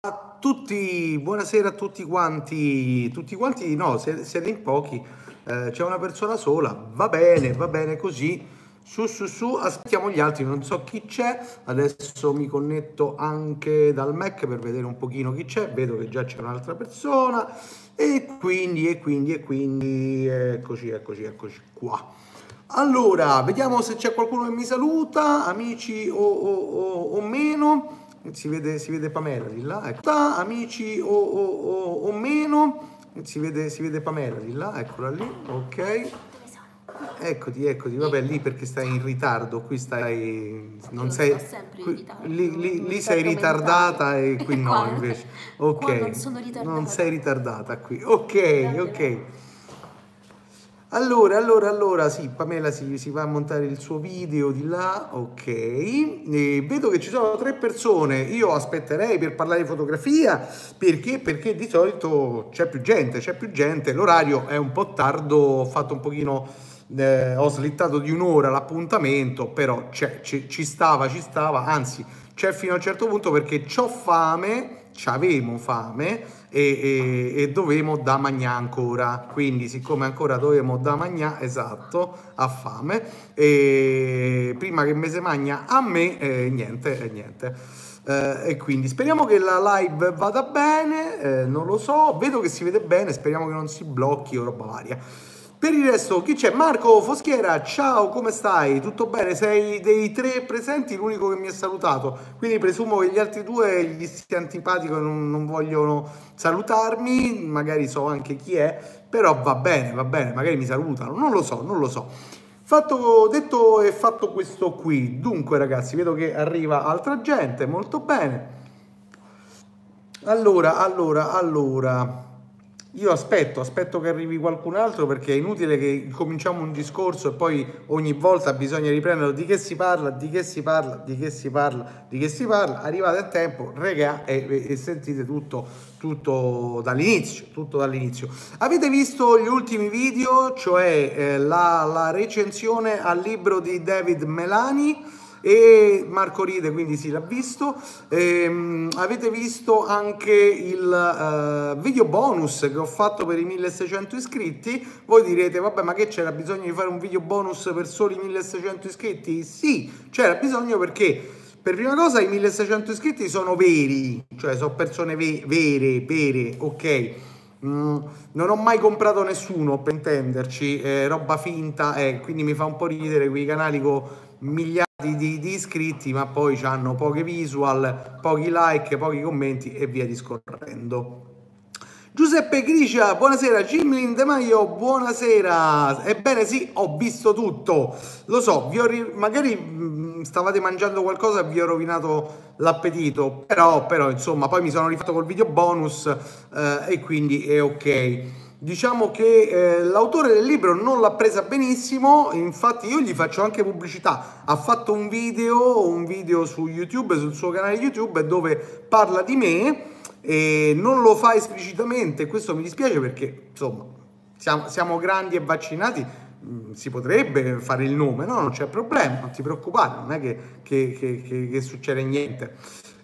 a tutti, buonasera a tutti quanti, tutti quanti, no, siete in pochi, eh, c'è una persona sola, va bene, va bene così, su su su, aspettiamo gli altri, non so chi c'è, adesso mi connetto anche dal Mac per vedere un pochino chi c'è, vedo che già c'è un'altra persona. E quindi, e quindi, e quindi, eccoci, eccoci, eccoci qua. Allora, vediamo se c'è qualcuno che mi saluta, amici o, o, o, o meno si vede, si vede Pamela di là, ecco. amici o, o, o, o meno, si vede, si vede Pamela di là, eccola lì, ok. Eccoti, eccoti, vabbè lì perché stai in ritardo, qui stai... non sei... Qui, lì, lì, lì sei ritardata e qui no invece. Ok, non, non sei ritardata qui, ok, ok. Allora, allora, allora, sì, Pamela si, si, va a montare il suo video di là, ok. E vedo che ci sono tre persone, io aspetterei per parlare di fotografia, perché? Perché di solito c'è più gente, c'è più gente, l'orario è un po' tardo, ho fatto un pochino, eh, ho slittato di un'ora l'appuntamento, però ci, stava, ci stava, anzi c'è fino a un certo punto perché ho fame, avevamo fame, e, e, e dovevamo da mangiare ancora. Quindi, siccome ancora dovevamo da mangiare, esatto, a fame, e prima che me se magna a me, eh, niente, eh, niente. Eh, e quindi speriamo che la live vada bene, eh, non lo so, vedo che si vede bene, speriamo che non si blocchi o roba varia. Per il resto, chi c'è? Marco Foschiera, ciao, come stai? Tutto bene? Sei dei tre presenti l'unico che mi ha salutato, quindi presumo che gli altri due gli stia antipatico e non, non vogliono salutarmi, magari so anche chi è, però va bene, va bene, magari mi salutano, non lo so, non lo so. Fatto, detto e fatto questo qui, dunque ragazzi, vedo che arriva altra gente, molto bene. Allora, allora, allora... Io aspetto, aspetto che arrivi qualcun altro perché è inutile che cominciamo un discorso e poi ogni volta bisogna riprenderlo di che si parla, di che si parla, di che si parla, di che si parla. Arrivate a tempo, regà, e, e sentite tutto, tutto dall'inizio, tutto dall'inizio. Avete visto gli ultimi video, cioè eh, la, la recensione al libro di David Melani? E Marco Ride quindi si l'ha visto. Ehm, avete visto anche il uh, video bonus che ho fatto per i 1600 iscritti? Voi direte vabbè ma che c'era bisogno di fare un video bonus per soli 1600 iscritti? Sì c'era bisogno perché per prima cosa i 1600 iscritti sono veri cioè sono persone ve- vere vere ok? Mm, non ho mai comprato nessuno per intenderci, eh, roba finta, eh, quindi mi fa un po' ridere quei canali con migliaia di, di, iscritti ma poi hanno poche visual, pochi like, pochi commenti e via discorrendo. Giuseppe Gricia, buonasera, Jimlin De Maio, buonasera. Ebbene sì, ho visto tutto. Lo so, ri- magari mh, mm, stavate mangiando qualcosa e vi ho rovinato l'appetito, però, però insomma, poi mi sono rifatto col video bonus eh, e quindi è ok. Diciamo che eh, l'autore del libro non l'ha presa benissimo, infatti io gli faccio anche pubblicità. Ha fatto un video, un video su YouTube, sul suo canale YouTube, dove parla di me e non lo fa esplicitamente. Questo mi dispiace perché, insomma, siamo, siamo grandi e vaccinati, mm, si potrebbe fare il nome, no? Non c'è problema, non ti preoccupare, non è che, che, che, che succede niente.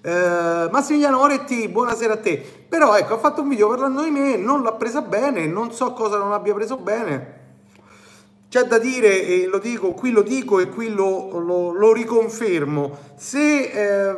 Eh, Massimiliano Moretti, buonasera a te. Però ecco, ha fatto un video parlando di me, non l'ha presa bene, non so cosa non abbia preso bene. C'è da dire, e lo dico, qui lo dico e qui lo, lo, lo riconfermo, se eh,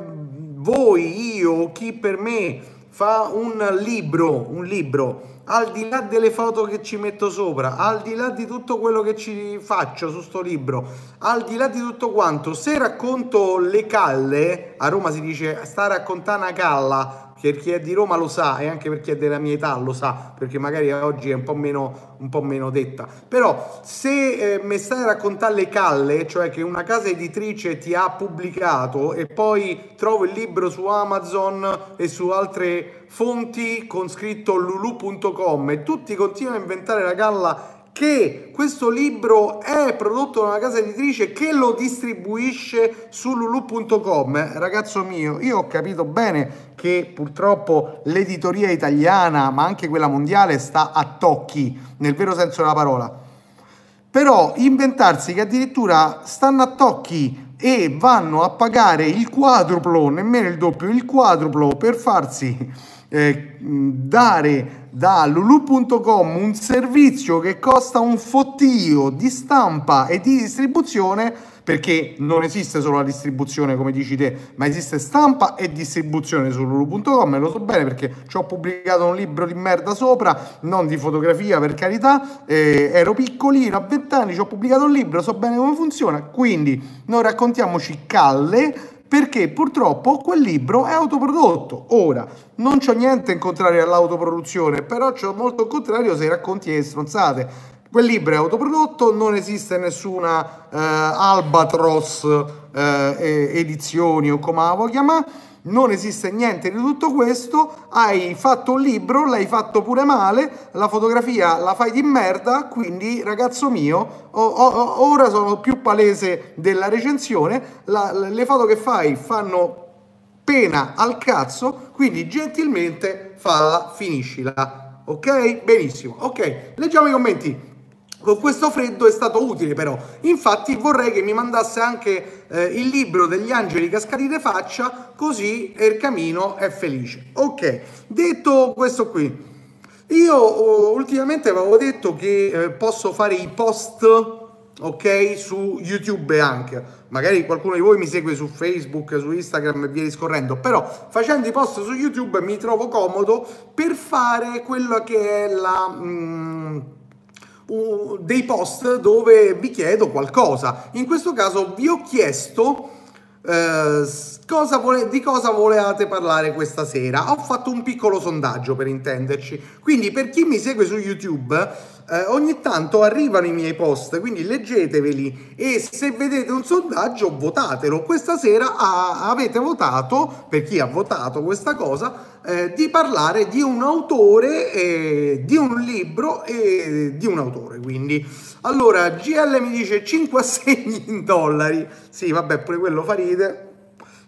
voi, io, chi per me fa un libro, un libro al di là delle foto che ci metto sopra, al di là di tutto quello che ci faccio su sto libro, al di là di tutto quanto, se racconto le calle, a Roma si dice sta a raccontare una calla, per chi è di Roma lo sa e anche per chi è della mia età lo sa, perché magari oggi è un po' meno, un po meno detta. Però se eh, mi stai a raccontare le calle, cioè che una casa editrice ti ha pubblicato e poi trovo il libro su Amazon e su altre fonti con scritto lulu.com e tutti continuano a inventare la galla che questo libro è prodotto da una casa editrice che lo distribuisce su lulu.com. Ragazzo mio, io ho capito bene che purtroppo l'editoria italiana, ma anche quella mondiale, sta a tocchi, nel vero senso della parola. Però inventarsi che addirittura stanno a tocchi e vanno a pagare il quadruplo, nemmeno il doppio, il quadruplo per farsi eh, dare da lulu.com un servizio che costa un fottio di stampa e di distribuzione perché non esiste solo la distribuzione come dici te, ma esiste stampa e distribuzione su lulu.com e lo so bene perché ci ho pubblicato un libro di merda sopra, non di fotografia per carità, eh, ero piccolino a 20 anni, ci ho pubblicato un libro, so bene come funziona, quindi noi raccontiamoci calle perché purtroppo quel libro è autoprodotto. Ora, non c'ho niente in contrario all'autoproduzione, però c'ho molto in contrario se racconti le stronzate. Quel libro è autoprodotto, non esiste nessuna eh, Albatros eh, edizioni o come la vuoi chiamare, non esiste niente di tutto questo, hai fatto un libro, l'hai fatto pure male, la fotografia la fai di merda, quindi ragazzo mio, o, o, ora sono più palese della recensione, la, le foto che fai fanno pena al cazzo, quindi gentilmente falla, finiscila. Ok? Benissimo. Ok, leggiamo i commenti. Con questo freddo è stato utile però, infatti vorrei che mi mandasse anche eh, il libro degli angeli cascati de faccia, così Ercamino è felice. Ok, detto questo qui, io oh, ultimamente avevo detto che eh, posso fare i post, ok, su YouTube anche, magari qualcuno di voi mi segue su Facebook, su Instagram e via discorrendo, però facendo i post su YouTube mi trovo comodo per fare quello che è la... Mm, uh, dei post dove vi chiedo qualcosa. In questo caso vi ho chiesto uh, cosa vole- di cosa volevate parlare questa sera. Ho fatto un piccolo sondaggio per intenderci. Quindi per chi mi segue su YouTube eh, ogni tanto arrivano i miei post, quindi leggeteveli e se vedete un sondaggio votatelo. Questa sera ha, avete votato, per chi ha votato questa cosa, eh, di parlare di un autore, eh, di un libro e di un autore. Quindi, allora, GL mi dice 5 assegni in dollari. Sì, vabbè, pure quello farite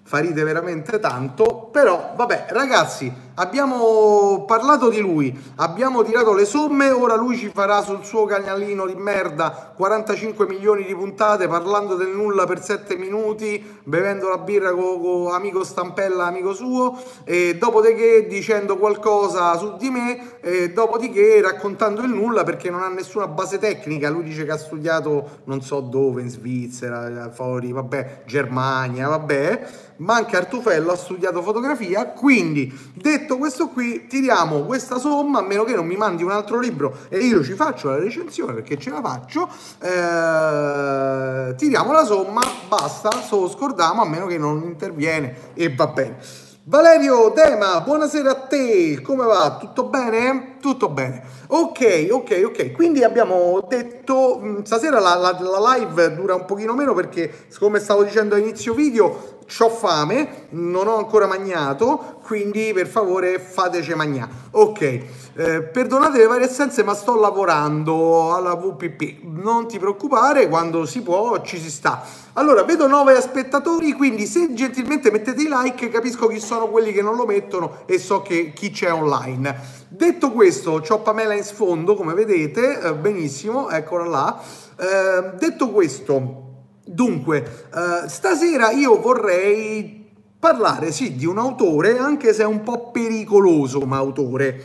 farite veramente tanto, però vabbè ragazzi abbiamo parlato di lui, abbiamo tirato le somme, ora lui ci farà sul suo canalino di merda 45 milioni di puntate parlando del nulla per 7 minuti, bevendo la birra con co amico Stampella, amico suo, e dopodiché dicendo qualcosa su di me, e dopodiché raccontando il nulla perché non ha nessuna base tecnica, lui dice che ha studiato non so dove, in Svizzera, fuori, vabbè, Germania, vabbè ma anche Artufello ha studiato fotografia, quindi detto questo qui tiriamo questa somma, a meno che non mi mandi un altro libro e io ci faccio la recensione perché ce la faccio, eh, tiriamo la somma, basta, solo scordiamo a meno che non interviene e va bene. Valerio Dema, buonasera a te, come va? Tutto bene? Tutto bene. Ok, ok, ok. Quindi abbiamo detto, mm, stasera la, la, la live dura un pochino meno perché, come stavo dicendo a inizio video, ho fame, non ho ancora mangiato, quindi per favore fateci mangiare. Ok, eh, perdonate le varie essenze, ma sto lavorando alla VPP. Non ti preoccupare, quando si può ci si sta. Allora, vedo nove spettatori, quindi se gentilmente mettete i like, capisco chi sono quelli che non lo mettono e so che chi c'è online. Detto questo, ho Pamela in sfondo, come vedete, eh, benissimo, eccola là. Eh, detto questo, Dunque, uh, stasera io vorrei parlare sì di un autore, anche se è un po' pericoloso come autore.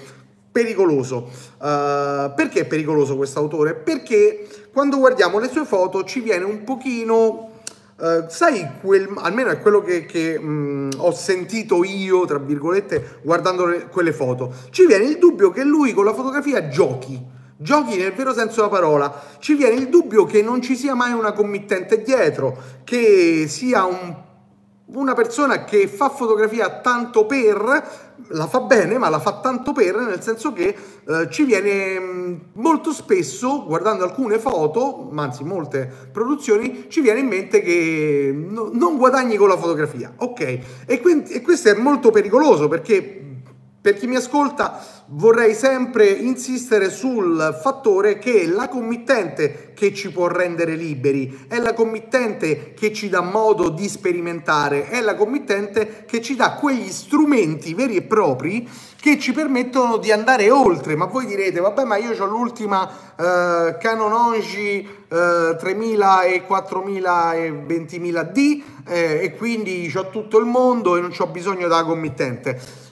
Pericoloso. Uh, perché è pericoloso questo autore? Perché quando guardiamo le sue foto ci viene un pochino... Uh, sai, quel, almeno è quello che, che mh, ho sentito io, tra virgolette, guardando le, quelle foto. Ci viene il dubbio che lui con la fotografia giochi Giochi nel vero senso della parola. Ci viene il dubbio che non ci sia mai una committente dietro, che sia un, una persona che fa fotografia tanto per, la fa bene, ma la fa tanto per, nel senso che eh, ci viene mm, molto spesso, guardando alcune foto, anzi molte produzioni, ci viene in mente che no, non guadagni con la fotografia. Ok, e, quindi, e questo è molto pericoloso perché per chi mi ascolta vorrei sempre insistere sul fattore che la committente che ci può rendere liberi, è la committente che ci dà modo di sperimentare, è la committente che ci dà quegli strumenti veri e propri che ci permettono di andare oltre. Ma voi direte, vabbè, ma io ho l'ultima eh, Canon Ongi eh, 3000 e 4000 e 20000 D eh, e quindi ho tutto il mondo e non ho bisogno della committente.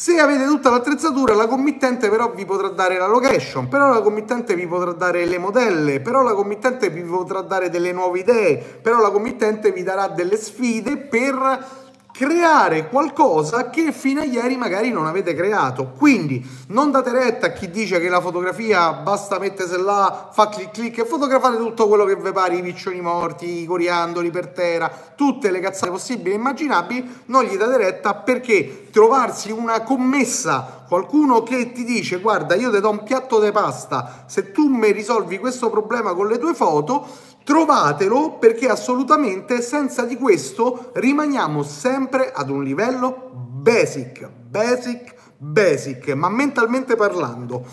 Se avete tutta l'attrezzatura, la committente però vi potrà dare la location, però la committente vi potrà dare le modelle, però la committente vi potrà dare delle nuove idee, però la committente vi darà delle sfide per creare qualcosa che fino a ieri magari non avete creato. Quindi non date retta a chi dice che la fotografia basta mettersi là, fa clic clic e fotografate tutto quello che vi pare, i piccioni morti, i coriandoli per terra, tutte le cazzate possibili e immaginabili, non gli date retta perché trovarsi una commessa, qualcuno che ti dice guarda io ti do un piatto di pasta, se tu mi risolvi questo problema con le tue foto, trovatelo perché assolutamente senza di questo rimaniamo sempre ad un livello basic, basic, basic, ma mentalmente parlando.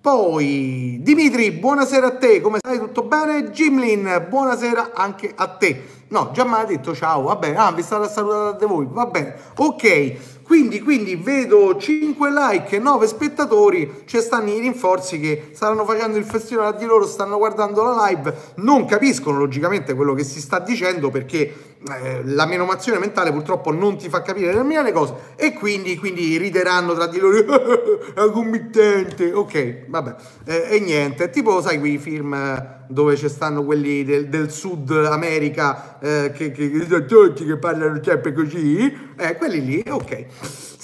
Poi Dimitri, buonasera a te, come stai? Tutto bene? Gimlin, buonasera anche a te. No, già mi ha detto ciao, va bene, ah, vi state a salutare da voi, va bene, ok. Quindi, quindi vedo 5 like e 9 spettatori, ci stanno i rinforzi che stanno facendo il festival di loro, stanno guardando la live, non capiscono logicamente quello che si sta dicendo perché eh, la menomazione mentale purtroppo non ti fa capire determinate cose. E quindi, quindi rideranno tra di loro la committente. Ok vabbè. Eh, e niente tipo sai quei film eh, dove ci stanno quelli del, del sud America eh, che, che, che, che parlano sempre così? Eh, quelli lì ok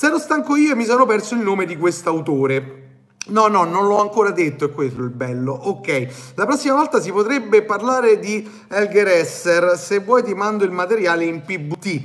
ero stanco io mi sono perso il nome di quest'autore No, no, non l'ho ancora detto, è questo il bello. Ok, la prossima volta si potrebbe parlare di Elger Esser. Se vuoi ti mando il materiale in PVT.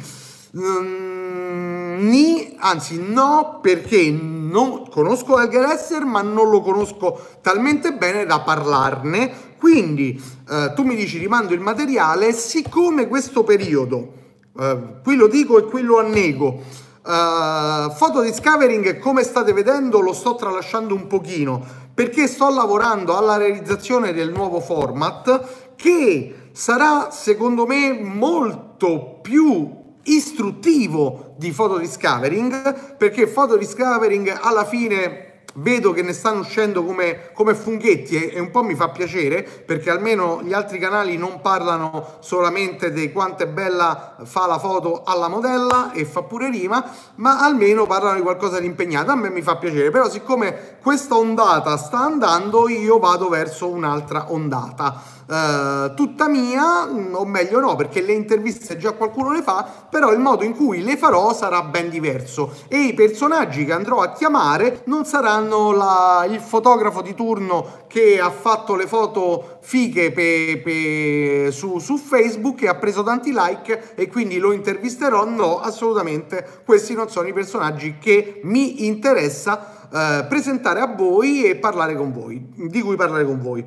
Mm, ni, anzi no, perché non conosco Elger Esser, ma non lo conosco talmente bene da parlarne. Quindi eh, tu mi dici ti mando il materiale, siccome questo periodo, eh, qui lo dico e qui lo annego, Uh, Photo Discovering, come state vedendo, lo sto tralasciando un pochino perché sto lavorando alla realizzazione del nuovo format che sarà secondo me molto più istruttivo di Photo Discovering perché Photo Discovering alla fine vedo che ne stanno uscendo come, come funghetti e, e, un po' mi fa piacere perché almeno gli altri canali non parlano solamente di quanto è bella fa la foto alla modella e fa pure rima, ma almeno parlano di qualcosa di impegnato. A me mi fa piacere, però siccome questa ondata sta andando io vado verso un'altra ondata. Uh, tutta mia, mm, o meglio no, perché le interviste già qualcuno le fa, però il modo in cui le farò sarà ben diverso e i personaggi che andrò a chiamare non saranno la, il fotografo di turno che ha fatto le foto fighe pe, pe, su, su Facebook e ha preso tanti like e quindi lo intervisterò. No, assolutamente, questi non sono i personaggi che mi interessa uh, presentare a voi e parlare con voi, di cui parlare con voi.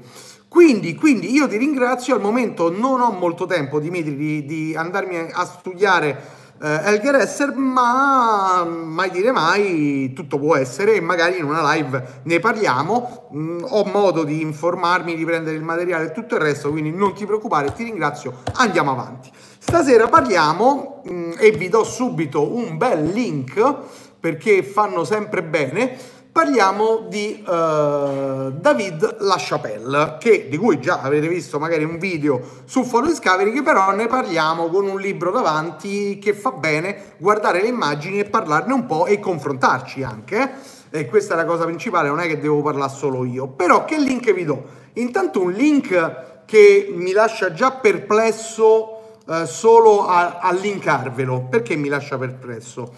Quindi, quindi, io ti ringrazio, al momento non ho molto tempo Dimitri di, di andarmi a studiare eh, Elger Esser, ma mai dire mai, tutto può essere e magari in una live ne parliamo, mm, ho modo di informarmi, di prendere il materiale e tutto il resto, quindi non ti preoccupare, ti ringrazio, andiamo avanti. Stasera parliamo mm, e vi do subito un bel link perché fanno sempre bene parliamo di uh, David LaChapelle, che, di cui già avete visto magari un video su Photo Discovery, che però ne parliamo con un libro davanti che fa bene guardare le immagini e parlarne un po' e confrontarci anche. E questa è la cosa principale, non è che devo parlare solo io. Però che link vi do? Intanto un link che mi lascia già perplesso uh, solo a, a linkarvelo. Perché mi lascia perplesso?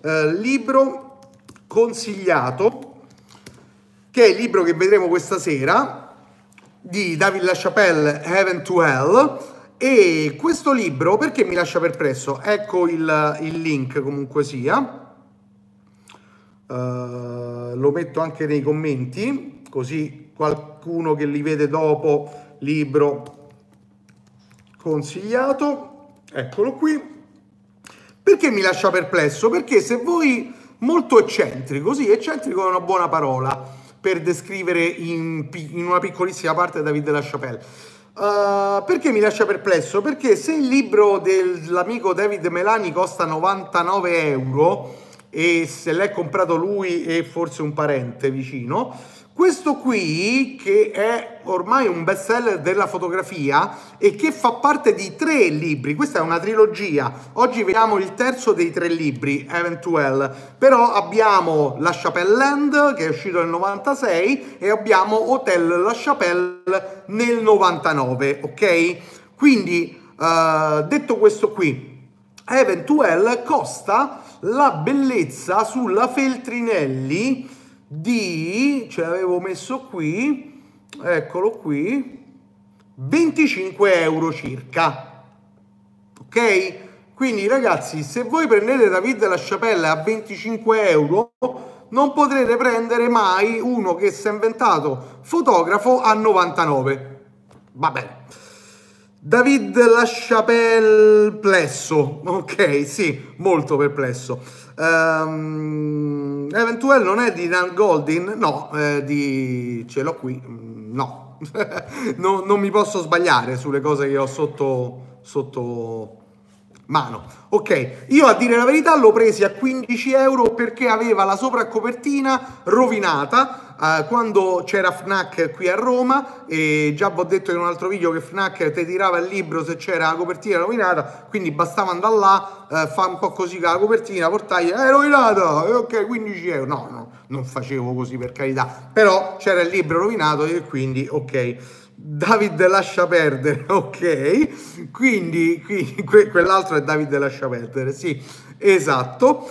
Uh, libro consigliato, che è il libro che vedremo questa sera, di David LaChapelle, Heaven to Hell, e questo libro, perché mi lascia perplesso? Ecco il, il link comunque sia, Uh, lo metto anche nei commenti, così qualcuno che li vede dopo, libro consigliato, eccolo qui. Perché mi lascia perplesso? Perché se voi molto eccentrico, sì, eccentrico è una buona parola per descrivere in, in una piccolissima parte David LaChapelle. Uh, perché mi lascia perplesso? Perché se il libro dell'amico David Melani costa 99 euro e se l'è comprato lui e forse un parente vicino, questo qui, che è ormai un best seller della fotografia e che fa parte di tre libri, questa è una trilogia, oggi vediamo il terzo dei tre libri, Eventual, però abbiamo La Chapelle Land che è uscito nel 96 e abbiamo Hotel La Chapelle nel 99, ok? Quindi, uh, detto questo qui, Eventual costa la bellezza sulla Feltrinelli di, ce l'avevo messo qui, eccolo qui, 25 euro circa. Ok? Quindi ragazzi, se voi prendete David la Chapelle a 25 euro, non potrete prendere mai uno che si è inventato fotografo a 99. Va bene. David Lachapelle Plesso, ok, sì, molto perplesso. Um, Eventual non è di Nan Goldin? No, eh, di... ce l'ho qui, mm, no. no. non mi posso sbagliare sulle cose che ho sotto, sotto mano. Ok, io a dire la verità l'ho presi a 15 euro perché aveva la sopracopertina rovinata uh, quando c'era FNAC qui a Roma e già vi ho detto in un altro video che FNAC ti tirava il libro se c'era la copertina rovinata, quindi bastava andare là, uh, fa un po' così con la copertina, portagli, è rovinata, ok, 15 euro. No, no, non facevo così per carità, però c'era il libro rovinato e quindi ok. David lascia perdere, ok? Quindi, quindi que- quell'altro è David lascia perdere, sì, esatto.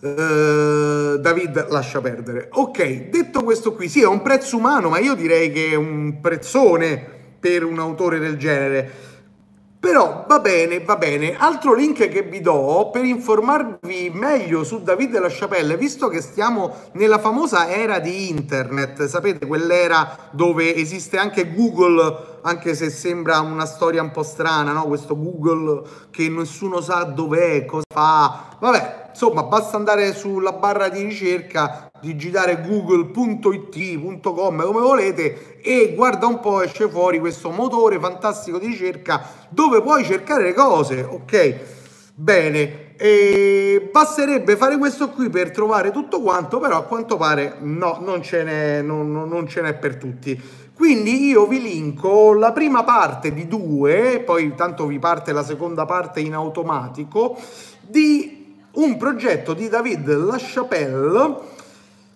Uh, David lascia perdere. Ok, detto questo qui, sì, è un prezzo umano, ma io direi che è un prezzone per un autore del genere. Però va bene, va bene. Altro link che vi do per informarvi meglio su David La Chapelle, visto che stiamo nella famosa era di internet, sapete, quell'era dove esiste anche Google, anche se sembra una storia un po' strana, no? Questo Google che nessuno sa dov'è, cosa fa. Vabbè, insomma, basta andare sulla barra di ricerca, digitare google.it.com come volete e guarda un po' esce fuori questo motore fantastico di ricerca dove puoi cercare le cose, ok? Bene, e basterebbe fare questo qui per trovare tutto quanto, però a quanto pare no, non ce n'è, non, non ce n'è per tutti. Quindi io vi linko la prima parte di due, poi tanto vi parte la seconda parte in automatico, di un progetto di David LaChapelle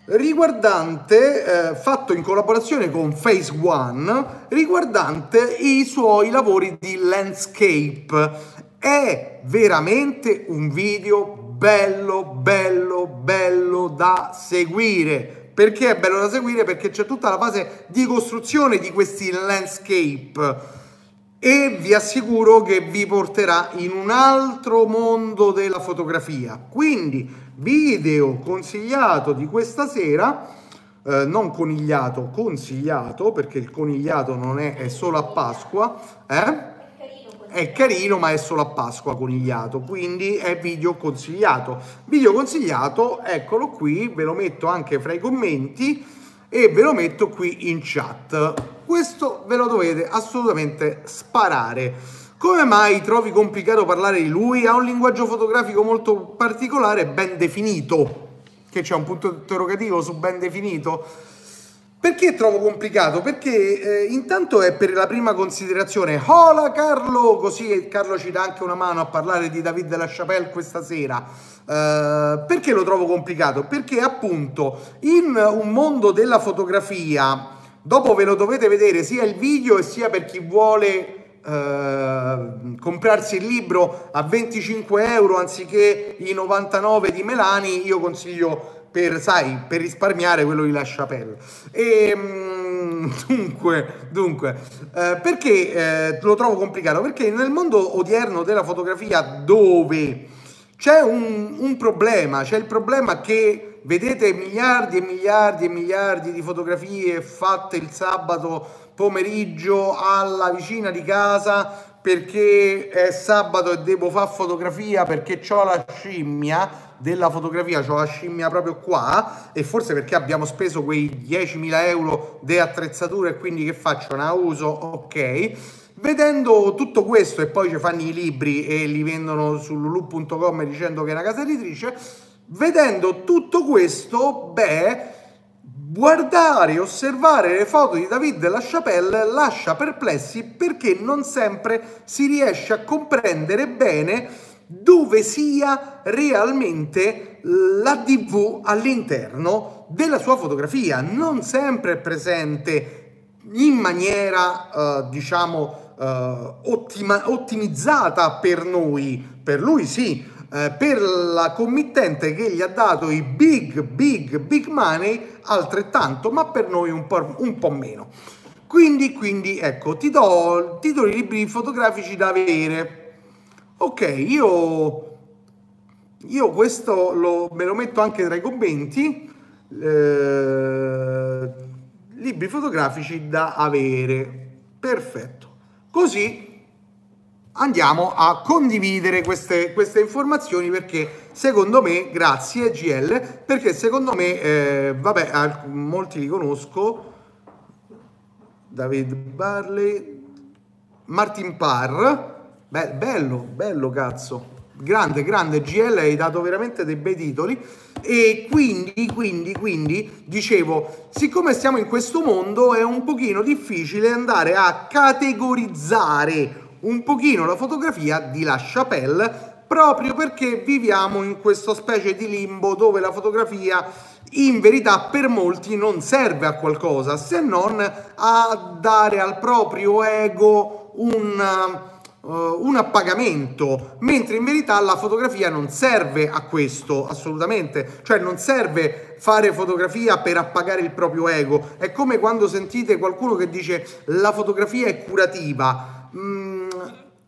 riguardante, eh, fatto in collaborazione con Phase One, riguardante i suoi lavori di landscape. È veramente un video bello, bello, bello da seguire. Perché è bello da seguire? Perché c'è tutta la fase di costruzione di questi landscape e vi assicuro che vi porterà in un altro mondo della fotografia. Quindi video consigliato di questa sera, eh, non conigliato, consigliato, perché il conigliato non è, è solo a Pasqua, eh? è carino ma è solo a Pasqua conigliato quindi è video consigliato video consigliato eccolo qui ve lo metto anche fra i commenti e ve lo metto qui in chat. Questo ve lo dovete assolutamente sparare. Come mai trovi complicato parlare di lui? Ha un linguaggio fotografico molto particolare ben definito. Che c'è un punto interrogativo su ben definito? Perché trovo complicato? Perché eh, intanto è per la prima considerazione. Hola Carlo! Così Carlo ci dà anche una mano a parlare di David della Chapelle questa sera. Uh, perché lo trovo complicato? Perché appunto in un mondo della fotografia, dopo ve lo dovete vedere sia il video e sia per chi vuole Uh, comprarsi il libro a 25 euro anziché i 99 di Melani, io consiglio per, sai, per risparmiare quello di La Chapelle. E, um, dunque, dunque uh, perché uh, lo trovo complicato? Perché nel mondo odierno della fotografia dove c'è un, un problema, c'è il problema che vedete miliardi e miliardi e miliardi di fotografie fatte il sabato pomeriggio alla vicina di casa perché è sabato e devo fare fotografia perché ho la scimmia della fotografia, ho la scimmia proprio qua e forse perché abbiamo speso quei 10.000 euro di attrezzatura e quindi che faccio? Ne uso? Ok. Vedendo tutto questo e poi ci fanno i libri e li vendono su lulu.com dicendo che è una casa editrice, vedendo tutto questo, beh, guardare e osservare le foto di David La Chapelle lascia perplessi perché non sempre si riesce a comprendere bene dove sia realmente la TV all'interno della sua fotografia. Non sempre è presente in maniera, uh, diciamo, uh, ottima, ottimizzata per noi. Per lui sì, uh, per la committente che gli ha dato i big, big, big money altrettanto, ma per noi un po', un po meno. Quindi, quindi, ecco, ti do, ti do i libri fotografici da avere. Ok, io, io questo lo, me lo metto anche tra i commenti. Eh, libri fotografici da avere. Perfetto. Così andiamo a condividere queste, queste informazioni perché secondo me, grazie GL, perché secondo me, eh, vabbè, molti li conosco, David Barley, Martin Parr, Beh, bello, bello cazzo. Grande, grande GL, hai dato veramente dei bei titoli. E quindi, quindi, quindi, dicevo, siccome stiamo in questo mondo è un pochino difficile andare a categorizzare un pochino la fotografia di La Chapelle proprio perché viviamo in questa specie di limbo dove la fotografia in verità per molti non serve a qualcosa se non a dare al proprio ego un uh, un appagamento, mentre in verità la fotografia non serve a questo assolutamente, cioè non serve fare fotografia per appagare il proprio ego, è come quando sentite qualcuno che dice la fotografia è curativa. Mm,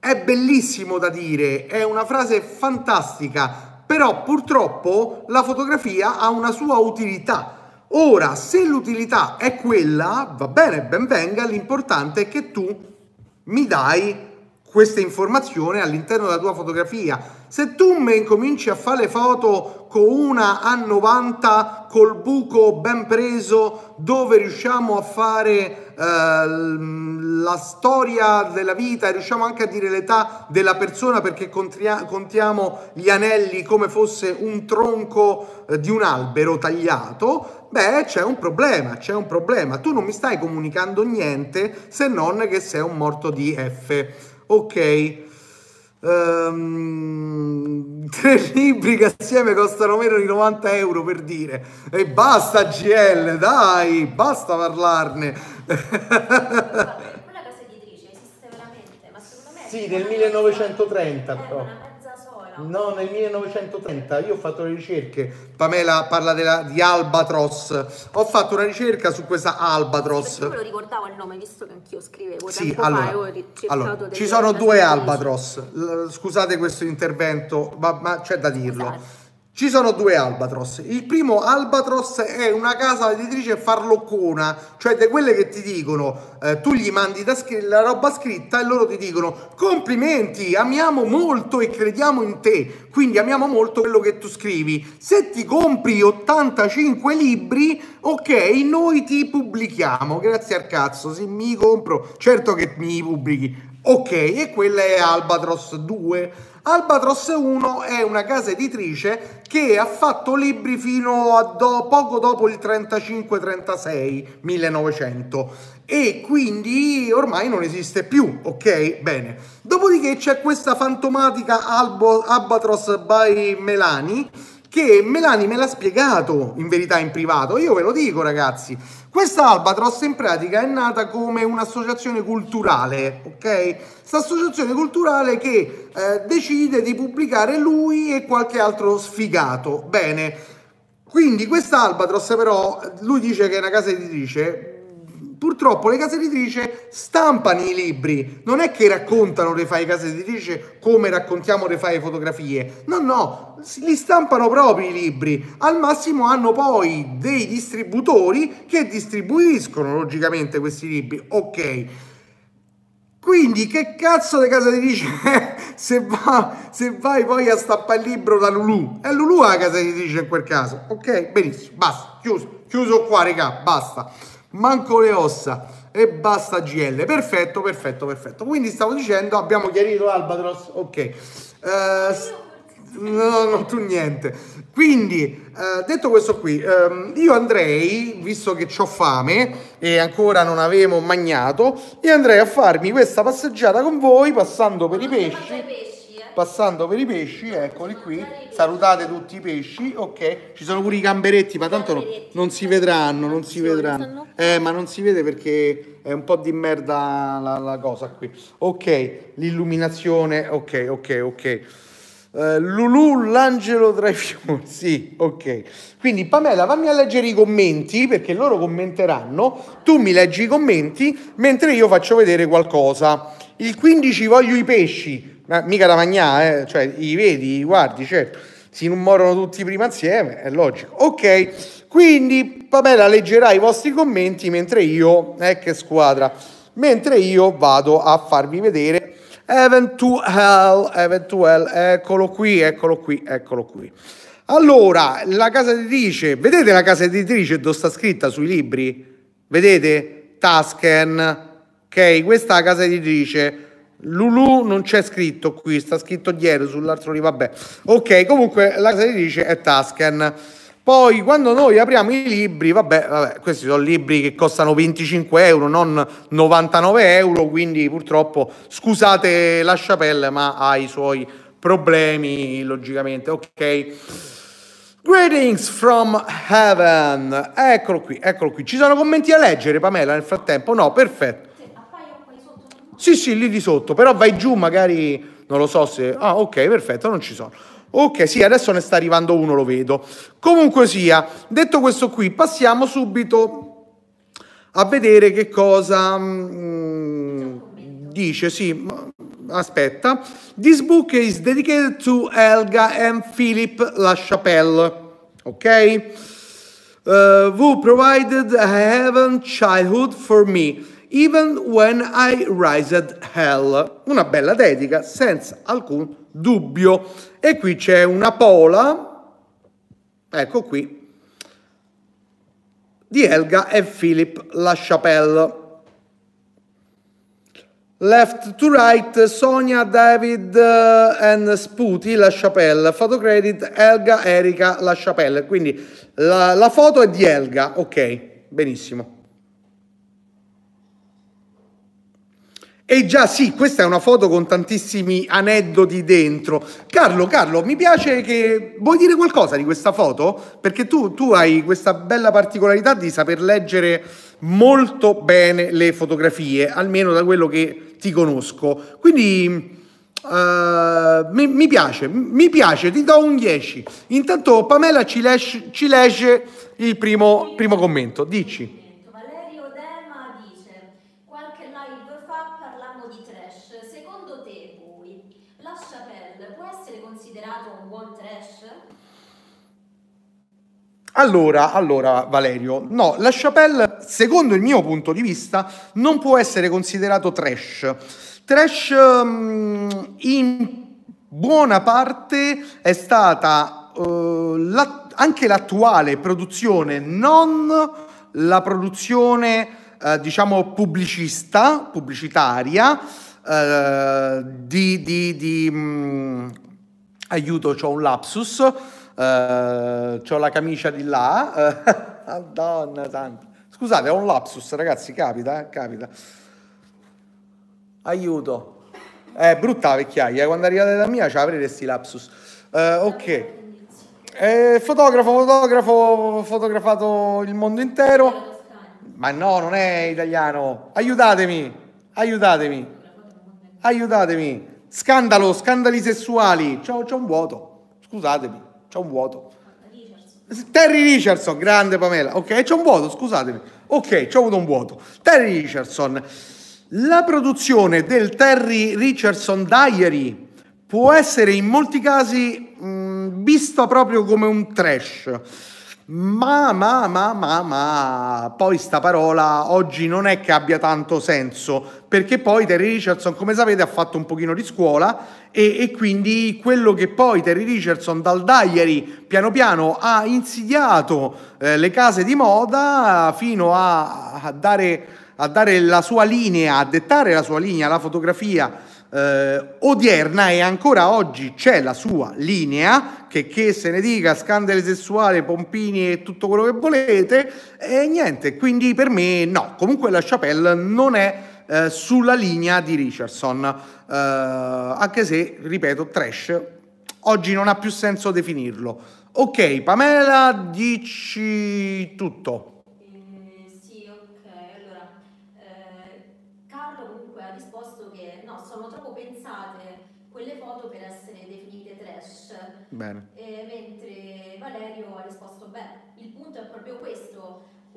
è bellissimo da dire, è una frase fantastica, però purtroppo la fotografia ha una sua utilità. Ora, se l'utilità è quella, va bene, ben venga, l'importante è che tu mi dai questa informazione all'interno della tua fotografia. Se tu mi incominci a fare le foto con una A90 col buco ben preso dove riusciamo a fare eh, la storia della vita e riusciamo anche a dire l'età della persona perché contiamo gli anelli come fosse un tronco eh, di un albero tagliato, beh c'è un problema, c'è un problema. Tu non mi stai comunicando niente se non che sei un morto di F ok. Um, tre libri che assieme costano meno di 90 euro per dire. E basta GL dai basta parlarne. Quella casa editrice esiste veramente ma secondo me sì nel 1930 però No. Nel 1930 io ho fatto le ricerche. Pamela parla della, di Albatros. Ho fatto una ricerca su questa Albatros. Io me lo ricordavo il nome, visto che anch'io scrivevo. Sì, allora, fa, allora ci sono due Albatros. Scusate questo intervento, ma, ma c'è da dirlo. Esatto. Ci sono due Albatros. Il primo Albatros è una casa editrice farloccona, cioè di quelle che ti dicono, eh, tu gli mandi scr- la roba scritta e loro ti dicono complimenti, amiamo molto e crediamo in te, quindi amiamo molto quello che tu scrivi. Se ti compri 85 libri, ok, noi ti pubblichiamo, grazie al cazzo, se mi compro, certo che mi pubblichi, ok, e quella è Albatros 2. Albatros 1 è una casa editrice che ha fatto libri fino a do, poco dopo il 35-36 1900 e quindi ormai non esiste più, ok? Bene. Dopodiché c'è questa fantomatica Albo, Albatros by Melani che Melani me l'ha spiegato in verità in privato, io ve lo dico ragazzi, questa Albatros in pratica è nata come un'associazione culturale, ok? Questa associazione culturale che eh, decide di pubblicare lui e qualche altro sfigato, bene, quindi questa Albatros però, lui dice che è una casa editrice, purtroppo le case editrici stampano i libri, non è che raccontano le fai case editrici come raccontiamo le fai fotografie, no no, li stampano proprio i libri, al massimo hanno poi dei distributori che distribuiscono logicamente questi libri, ok. Quindi che cazzo di casa editrice se, va- se vai poi a stappare il libro da Lulu, è Lulu la casa editrice in quel caso, ok? Benissimo, basta, chiuso, chiuso qua, regà, basta. Manco le ossa e basta GL. Perfetto, perfetto, perfetto. Quindi stavo dicendo, abbiamo chiarito l'Albatros, ok. S- No, no, tu niente. Quindi, eh, detto questo qui, ehm, io andrei, visto che ho fame e ancora non avevo magnato, io andrei a farmi questa passeggiata con voi, passando per i pesci. Passando per i pesci, eccoli qui, salutate tutti i pesci, ok? Ci sono pure i gamberetti, ma tanto no- non si vedranno, non si vedranno. Eh, ma non si vede perché è un po' di merda la, la cosa qui. Ok, l'illuminazione, ok, ok, ok. Eh, Lulu, l'angelo tra i fiori, sì, ok. Quindi Pamela, fammi a leggere i commenti perché loro commenteranno. Tu mi leggi i commenti mentre io faccio vedere qualcosa. Il 15 voglio i pesci, ma mica da mangiare, eh? cioè i vedi, i guardi, certo. Si non morono tutti prima insieme, è logico. Ok, quindi Pamela leggerà i vostri commenti mentre io, eh che squadra, mentre io vado a farvi vedere Eventual, eventual, eccolo qui, eccolo qui, eccolo qui. Allora, la casa editrice, vedete la casa editrice dove sta scritta sui libri? Vedete? Tasken, ok? Questa è la casa editrice. Lulu non c'è scritto qui, sta scritto dietro sull'altro lì, vabbè. Ok, comunque la casa editrice è Tasken. Poi quando noi apriamo i libri, vabbè, vabbè, questi sono libri che costano 25 euro, non 99 euro, quindi purtroppo scusate la chapelle, ma ha i suoi problemi, logicamente, ok? Greetings from heaven. Eccolo qui, eccolo qui. Ci sono commenti a leggere, Pamela, nel frattempo? No, perfetto. Sì, appaiono qua di sotto. no? Sì, sì, lì di sotto, però vai giù, magari non lo so se. Ah, ok, perfetto, non ci sono. Ok, sì, adesso ne sta arrivando uno, lo vedo. Comunque sia, detto questo qui, passiamo subito a vedere che cosa mm, dice. Sì, aspetta. This book is dedicated to Elga and Philip LaChapelle. Ok? uh, who provided a heaven childhood for me, even when I rised hell. Una bella dedica, senza alcun dubbio. E qui c'è una pola, ecco qui, di Elga e Philip LaChapelle. Left to right, Sonia, David eh, and Sputi, La Chapelle. Photo credit, Elga, Erika, La Chapelle. Quindi la, la foto è di Elga, ok, benissimo. E già sì, questa è una foto con tantissimi aneddoti dentro. Carlo, Carlo, mi piace che... Vuoi dire qualcosa di questa foto? Perché tu, tu hai questa bella particolarità di saper leggere molto bene le fotografie, almeno da quello che ti conosco. Quindi eh, mi, mi piace, mi piace, ti do un 10. Intanto Pamela ci, lesce- ci legge il primo, primo commento, dici. Valerio Dema dice qualche live fa parlammo di trash. Secondo te voi la Chapelle può essere considerato un buon trash? Allora, allora, Valerio, no, la Chapelle, secondo il mio punto di vista, non può essere considerato trash. Trash mm, in buona parte è stata eh, la- anche l'attuale produzione, non la produzione, eh, diciamo, pubblicista, pubblicitaria, eh, di, di, di, mm, aiuto, c'ho un lapsus, eh, c'ho la camicia di là, eh, Madonna santa. Scusate, ho un lapsus, ragazzi, capita, eh, capita. Aiuto. È brutta vecchiaia, quando arrivate da mia ce l'avrete sti lapsus. Eh, ok. Eh, fotografo, fotografo, ho fotografato il mondo intero. Ma no, non è italiano. Aiutatemi, aiutatemi, aiutatemi. Scandalo, scandali sessuali. C'ho, c'ho un vuoto. Scusatemi, c'ho un vuoto. Terry Richardson, grande Pamela. Ok, c'è un vuoto, scusatemi. Ok, c'ho avuto un vuoto. Terry Richardson. La produzione del Terry Richardson Diary può essere in molti casi mh, vista proprio come un trash. Ma, ma, ma, ma, ma, poi sta parola oggi non è che abbia tanto senso, perché poi Terry Richardson, come sapete, ha fatto un pochino di scuola e, e quindi quello che poi Terry Richardson dal diary piano piano ha insidiato eh, le case di moda fino a, a, dare, a dare la sua linea, a dettare la sua linea, la fotografia eh, odierna e ancora oggi c'è la sua linea, che, che se ne dica scandali sessuali, pompini e tutto quello che volete, e niente, quindi per me no, comunque la Chapelle non è eh, sulla linea di Richardson, eh, anche se, ripeto, trash oggi non ha più senso definirlo. Ok, Pamela, dici tutto. Bene. Eh, mentre Valerio ha risposto, beh, il punto è proprio questo,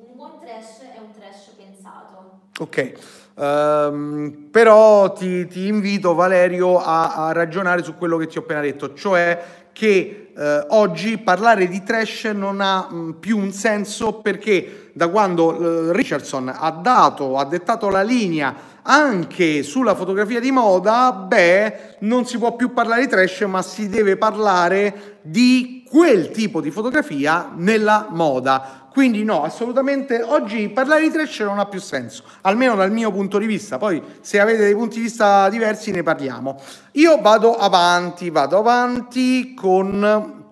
un buon trash è un trash pensato. Ok, um, però ti, ti, invito Valerio a, a, ragionare su quello che ti ho appena detto, cioè che eh, oggi parlare di trash non ha mh, più un senso perché da quando eh, Richardson ha dato, ha dettato la linea anche sulla fotografia di moda, beh, non si può più parlare di trash, ma si deve parlare di quel tipo di fotografia nella moda. Quindi no, assolutamente oggi parlare di trash non ha più senso, almeno dal mio punto di vista. Poi se avete dei punti di vista diversi ne parliamo. Io vado avanti, vado avanti con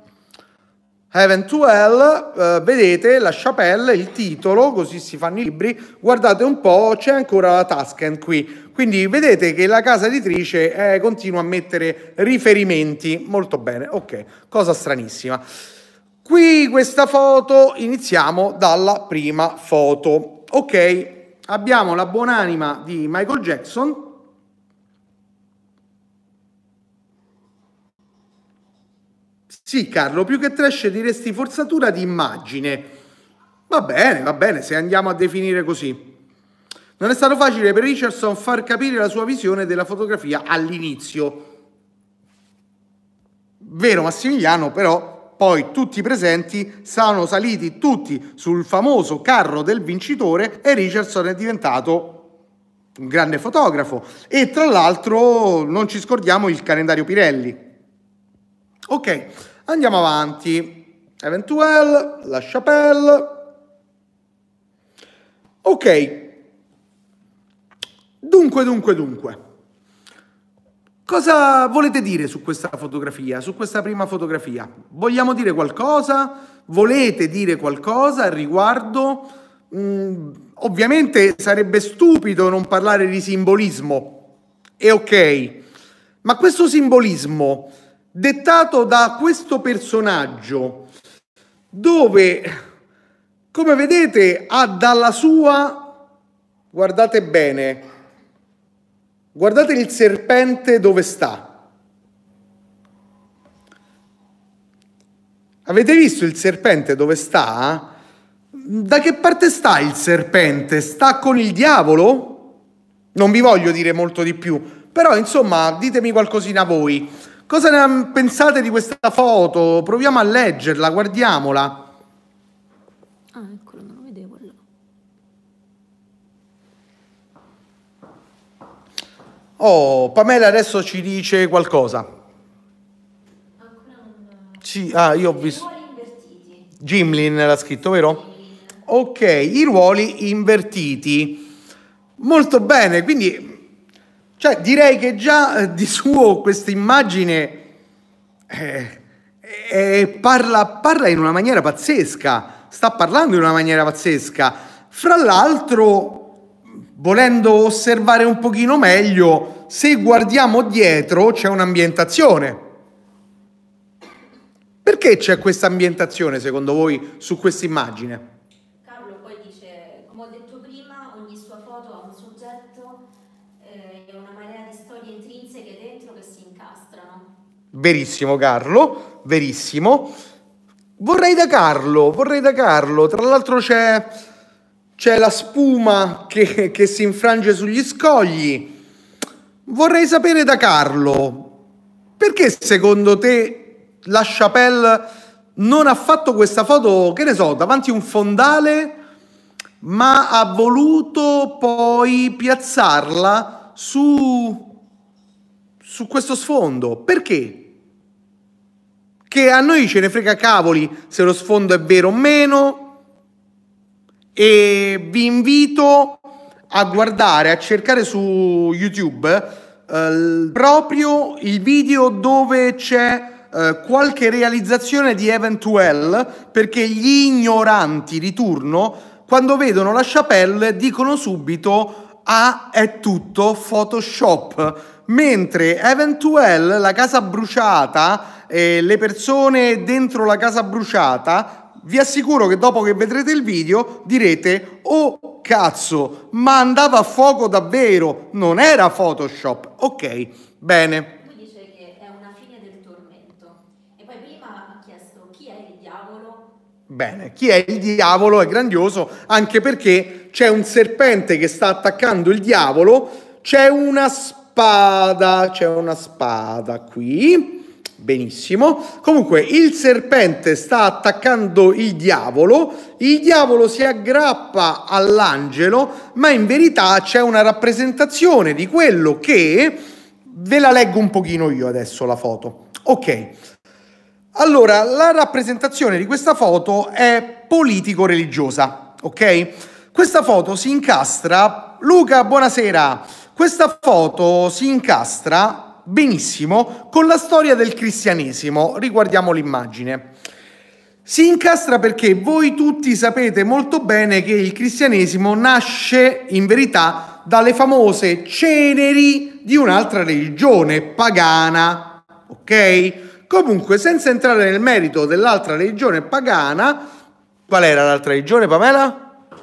Hell, eh, vedete la chapelle, il titolo, così si fanno i libri, guardate un po', c'è ancora la Tuscan qui, quindi vedete che la casa editrice eh, continua a mettere riferimenti, molto bene, ok, cosa stranissima. Qui questa foto, iniziamo dalla prima foto, ok, abbiamo la buonanima di Michael Jackson, Sì, Carlo, più che trash diresti forzatura di immagine. Va bene, va bene, se andiamo a definire così. Non è stato facile per Richardson far capire la sua visione della fotografia all'inizio. Vero Massimiliano, però poi tutti i presenti sono saliti tutti sul famoso carro del vincitore e Richardson è diventato un grande fotografo. E tra l'altro non ci scordiamo il calendario Pirelli. Ok, Andiamo avanti. Eventuel, la Chapelle. Ok. Dunque, dunque, dunque. Cosa volete dire su questa fotografia, su questa prima fotografia? Vogliamo dire qualcosa? Volete dire qualcosa al riguardo? Mm, ovviamente sarebbe stupido non parlare di simbolismo. È ok. Ma questo simbolismo dettato da questo personaggio dove, come vedete, ha dalla sua, guardate bene, guardate il serpente dove sta. Avete visto il serpente dove sta? Da che parte sta il serpente? Sta con il diavolo? Non vi voglio dire molto di più, però insomma ditemi qualcosina voi. Cosa ne pensate di questa foto? Proviamo a leggerla, guardiamola. Ah, eccolo, non lo vedevo là. Oh, Pamela adesso ci dice qualcosa. Sì, ah, io ho visto... Gimlin l'ha scritto, vero? Ok, i ruoli invertiti. Molto bene, quindi cioè, direi che già eh, di suo questa immagine eh, eh, parla, parla in una maniera pazzesca, sta parlando in una maniera pazzesca. Fra l'altro, volendo osservare un pochino meglio, se guardiamo dietro c'è un'ambientazione. Perché c'è questa ambientazione secondo voi su questa immagine? Verissimo Carlo, verissimo. Vorrei da Carlo, vorrei da Carlo. Tra l'altro c'è, c'è la spuma che, che si infrange sugli scogli. Vorrei sapere da Carlo, perché secondo te la Chapelle non ha fatto questa foto, che ne so, davanti a un fondale, ma ha voluto poi piazzarla su, su questo sfondo. Perché? Che a noi ce ne frega cavoli se lo sfondo è vero o meno. E vi invito a guardare, a cercare su YouTube eh, proprio il video dove c'è eh, qualche realizzazione di Eventuel perché gli ignoranti di turno quando vedono la Chapelle dicono subito ah è tutto Photoshop. Mentre Eventuel la casa bruciata e le persone dentro la casa bruciata vi assicuro che dopo che vedrete il video direte oh cazzo ma andava a fuoco davvero. Non era Photoshop. Ok bene. Bene, chi è il diavolo è grandioso anche perché c'è un serpente che sta attaccando il diavolo, c'è una spada, c'è una spada qui, benissimo. Comunque il serpente sta attaccando il diavolo, il diavolo si aggrappa all'angelo, ma in verità c'è una rappresentazione di quello che... Ve la leggo un pochino io adesso la foto. Ok, allora, la rappresentazione di questa foto è politico-religiosa, ok? Questa foto si incastra, Luca, buonasera, questa foto si incastra benissimo con la storia del cristianesimo, riguardiamo l'immagine. Si incastra perché voi tutti sapete molto bene che il cristianesimo nasce in verità dalle famose ceneri di un'altra religione pagana, ok? Comunque, senza entrare nel merito dell'altra religione pagana, qual era l'altra religione, Pamela? Uh,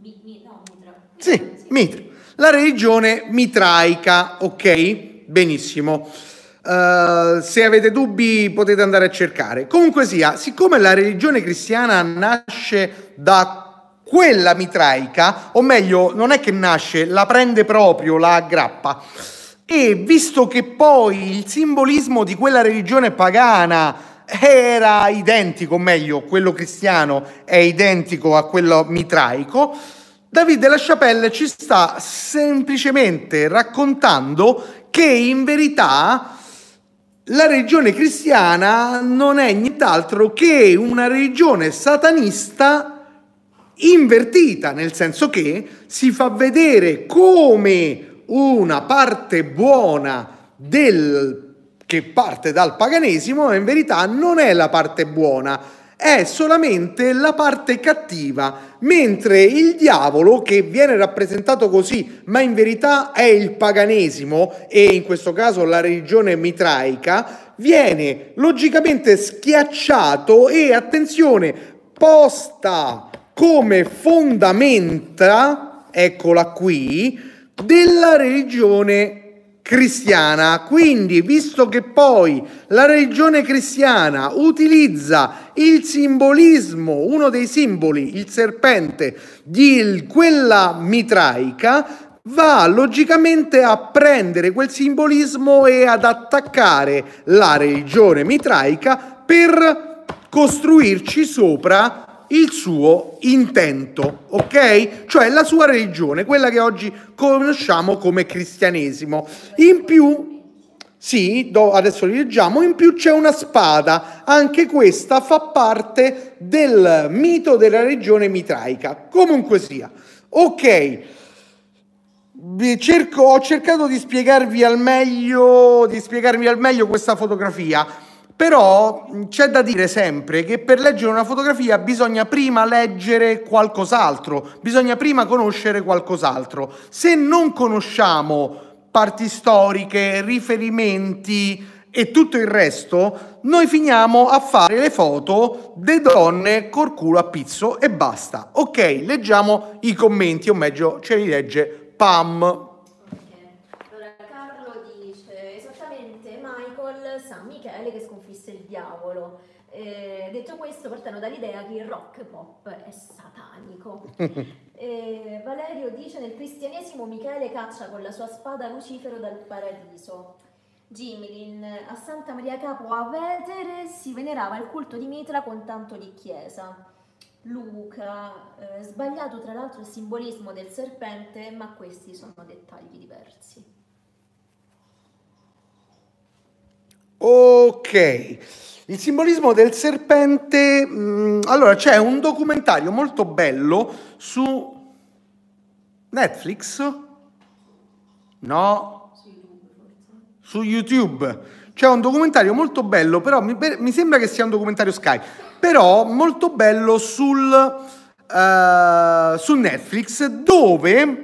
mi, mi, no, Mitra. Sì, Mitra. La religione mitraica, ok? Benissimo. Uh, se avete dubbi potete andare a cercare. Comunque sia, siccome la religione cristiana nasce da quella mitraica, o meglio, non è che nasce, la prende proprio, la aggrappa e visto che poi il simbolismo di quella religione pagana era identico, o meglio, quello cristiano è identico a quello mitraico, David della Chapelle ci sta semplicemente raccontando che in verità la religione cristiana non è nient'altro che una religione satanista invertita, nel senso che si fa vedere come una parte buona del, che parte dal paganesimo, ma in verità non è la parte buona, è solamente la parte cattiva, mentre il diavolo, che viene rappresentato così, ma in verità è il paganesimo e in questo caso la religione mitraica, viene logicamente schiacciato e, attenzione, posta come fondamenta, eccola qui, della religione cristiana. Quindi, visto che poi la religione cristiana utilizza il simbolismo, uno dei simboli, il serpente, di quella mitraica, va logicamente a prendere quel simbolismo e ad attaccare la religione mitraica per costruirci sopra il suo intento, ok? Cioè la sua religione, quella che oggi conosciamo come cristianesimo. In più, sì, do, adesso li leggiamo, in più c'è una spada, anche questa fa parte del mito della regione mitraica. Comunque sia, ok. Cerco, ho cercato di spiegarvi al meglio, di spiegarvi al meglio questa fotografia. Però c'è da dire sempre che per leggere una fotografia bisogna prima leggere qualcos'altro, bisogna prima conoscere qualcos'altro. Se non conosciamo parti storiche, riferimenti e tutto il resto, noi finiamo a fare le foto delle donne col culo a pizzo e basta. Ok, leggiamo i commenti, o meglio ce li legge Pam. Detto questo, partendo dall'idea che il rock pop è satanico. eh, Valerio dice: Nel cristianesimo Michele caccia con la sua spada Lucifero dal paradiso. Gimlin, a Santa Maria Capo a Vetere si venerava il culto di Mitra con tanto di chiesa. Luca, eh, sbagliato tra l'altro il simbolismo del serpente, ma questi sono dettagli diversi. Ok, il simbolismo del serpente, mh, mm, allora c'è un documentario molto bello su Netflix? No, su YouTube. C'è un documentario molto bello, però mi, mi, sembra che sia un documentario Sky, però molto bello sul, uh, su Netflix dove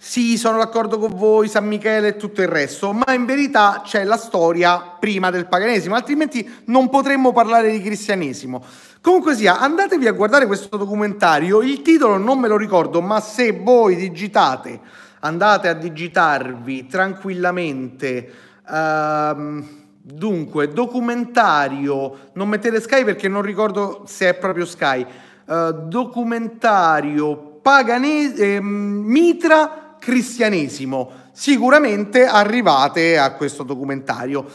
sì, sono d'accordo con voi, San Michele e tutto il resto, ma in verità c'è la storia prima del paganesimo, altrimenti non potremmo parlare di cristianesimo. Comunque sia, andatevi a guardare questo documentario, il titolo non me lo ricordo, ma se voi digitate andate a digitarvi tranquillamente. Uh, dunque, documentario, non mettete Sky perché non ricordo se è proprio Sky. Uh, documentario paganese, eh, mitra cristianesimo. Sicuramente arrivate a questo documentario.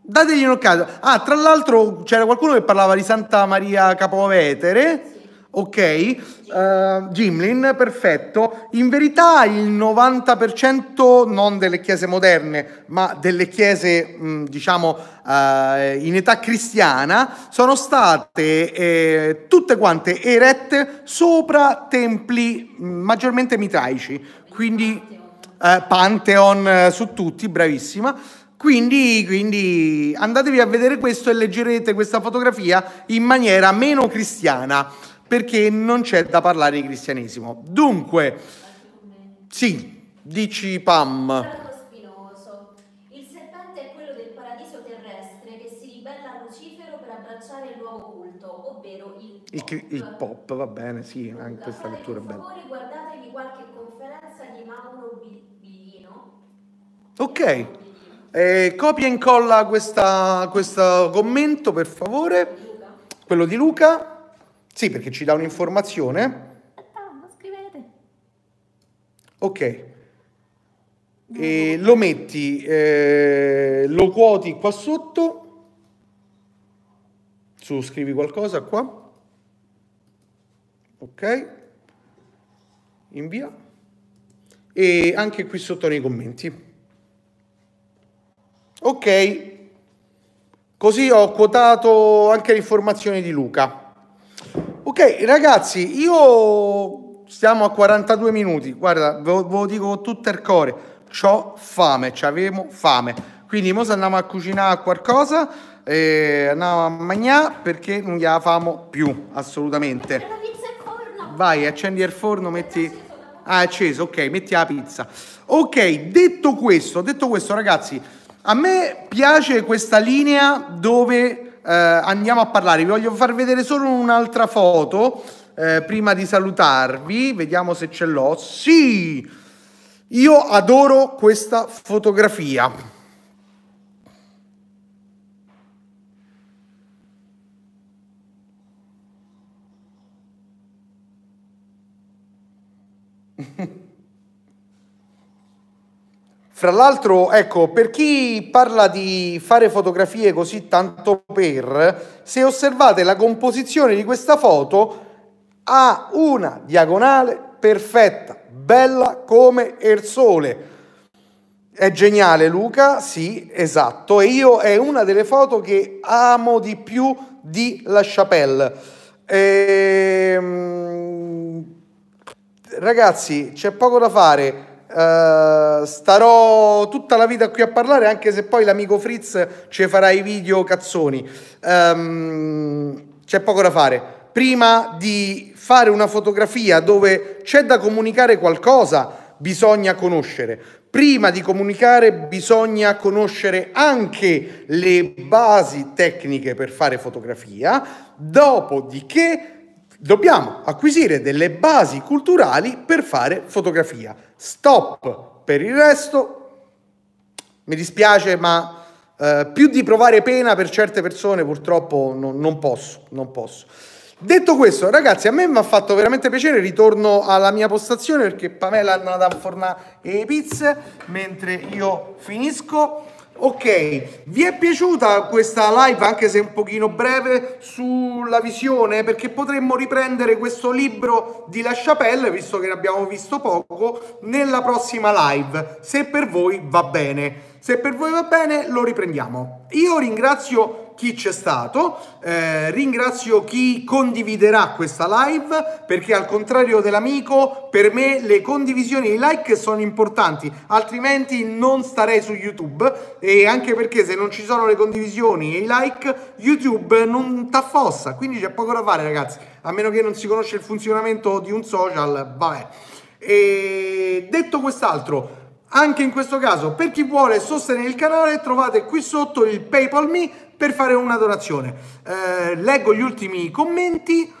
Dategli un'occhiata. Ah, tra l'altro c'era qualcuno che parlava di Santa Maria Capovetere ok? Uh, Gimlin, perfetto. In verità il 90% non delle chiese moderne, ma delle chiese, mh, diciamo, uh, in età cristiana, sono state eh, tutte quante erette sopra templi mh, maggiormente mitraici, quindi uh, Pantheon su tutti, bravissima. Quindi, quindi andatevi a vedere questo e leggerete questa fotografia in maniera meno cristiana perché non c'è da parlare di cristianesimo. Dunque, sì, dici Pam. Spinoso. Il serpente è quello del paradiso terrestre che si ribella a Lucifero per abbracciare il nuovo culto, ovvero il pop. Il, il pop, va bene, sì, anche questa lettura è bella. Per favore guardatevi qualche conferenza di Mauro Biglino. Ok. Eh, copia e incolla questa, questo commento, per favore. Quello di Luca. Sì, perché ci dà un'informazione. Scrivete. Ok. E lo metti, eh, lo quoti qua sotto. Su, scrivi qualcosa qua. Ok. Invia. E anche qui sotto nei commenti. Ok. Così ho quotato anche le informazioni di Luca. Ok, ragazzi, io stiamo a 42 minuti. Guarda, ve, ve lo dico con tutto il cuore. C'ho fame, c'avevo fame. Quindi ora andiamo a cucinare qualcosa, e andiamo a mangiare perché non gliela famo più, assolutamente. Vai, accendi il forno, metti... Ah, è acceso, ok, metti la pizza. Ok, detto questo, detto questo, ragazzi, a me piace questa linea dove eh, andiamo a parlare. Vi voglio far vedere solo un'altra foto eh, prima di salutarvi. Vediamo se ce l'ho. Sì, io adoro questa fotografia. Fra l'altro, ecco, per chi parla di fare fotografie così tanto per, se osservate la composizione di questa foto, ha una diagonale perfetta, bella come il sole. È geniale Luca, sì, esatto, e io è una delle foto che amo di più di La Chapelle. Ehm, ragazzi, c'è poco da fare Uh, starò tutta la vita qui a parlare, anche se poi l'amico Fritz ci farà i video cazzoni. Um, c'è poco da fare. Prima di fare una fotografia dove c'è da comunicare qualcosa, bisogna conoscere. Prima di comunicare bisogna conoscere anche le basi tecniche per fare fotografia, dopodiché dobbiamo acquisire delle basi culturali per fare fotografia. Stop. Per il resto, mi dispiace, ma eh, più di provare pena per certe persone purtroppo no, non posso, non posso. Detto questo, ragazzi, a me mi ha fatto veramente piacere, ritorno alla mia postazione perché Pamela è andata a fornare le pizze mentre io finisco. Ok, vi è piaciuta questa live anche se un pochino breve sulla visione? Perché potremmo riprendere questo libro di La Chapelle, visto che ne abbiamo visto poco, nella prossima live, se per voi va bene. Se per voi va bene lo riprendiamo. Io ringrazio chi c'è stato, eh, ringrazio chi condividerà questa live perché al contrario dell'amico per me le condivisioni e i like sono importanti, altrimenti non starei su YouTube. E anche perché se non ci sono le condivisioni e i like YouTube non t'affossa, quindi c'è poco da fare ragazzi, a meno che non si conosce il funzionamento di un social, vabbè. E detto quest'altro, anche in questo caso, per chi vuole sostenere il canale, trovate qui sotto il PayPal Me per fare una donazione. Eh, leggo gli ultimi commenti.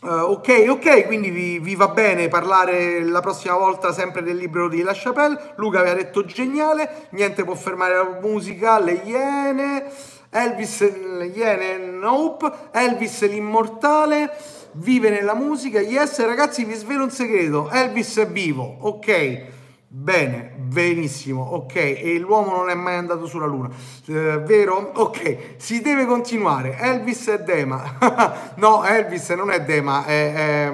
Uh, ok, ok, quindi vi, vi, va bene parlare la prossima volta sempre del libro di La Chapelle. Luca aveva detto geniale, niente può fermare la musica, le iene, Elvis, le iene, nope, Elvis l'immortale, vive nella musica, yes, ragazzi vi svelo un segreto, Elvis è vivo, ok. Bene, benissimo, ok, e l'uomo non è mai andato sulla Luna, eh, vero? Ok, si deve continuare, Elvis è Dema, no, Elvis non è Dema, è,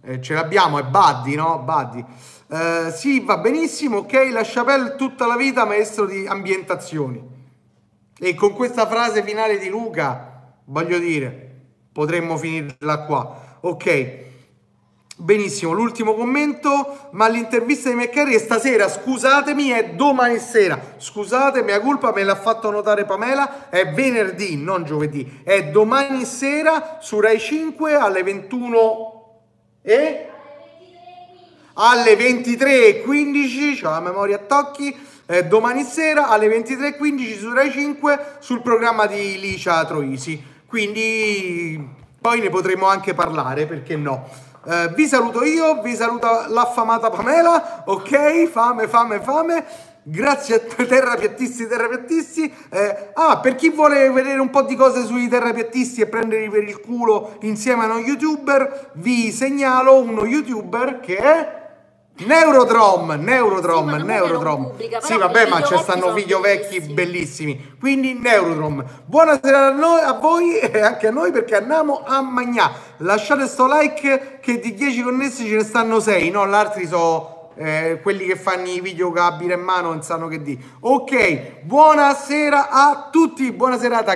è, ce l'abbiamo, è Buddy, no? Buddy. Eh, sì, va benissimo, ok, la Chapelle tutta la vita maestro di ambientazioni. E con questa frase finale di Luca, voglio dire, potremmo finirla qua, ok. Benissimo, l'ultimo commento, ma l'intervista di McCarry stasera, scusatemi, è domani sera. Scusate, mia colpa, me l'ha fatto notare Pamela, è venerdì, non giovedì. È domani sera su Rai 5 alle 21 e alle 23.15, ho la memoria a tocchi, eh, domani sera alle 23.15 su Rai 5 sul programma di Licia Troisi. Quindi poi ne potremo anche parlare, perché no? Eh, vi saluto io, vi saluta l'affamata Pamela, ok? Fame, fame, fame. Grazie a terrapiattisti, terrapiattisti. Eh, ah, per chi vuole vedere un po' di cose sui terrapiattisti e prenderli per il culo insieme a uno youtuber, vi segnalo uno youtuber che è... Neurodrom, Neurodrom, sì, Neurodrom. Pubblica, sì, vabbè, ma ci stanno video vecchi bellissimi. Quindi Neurodrom. Buonasera a, noi, a voi e anche a noi perché andiamo a Magnà. Lasciate sto like che di 10 connessi ce ne stanno 6, no? L'altri sono eh, quelli che fanno i video con in mano, non sanno che di. Ok, buonasera a tutti, buona serata.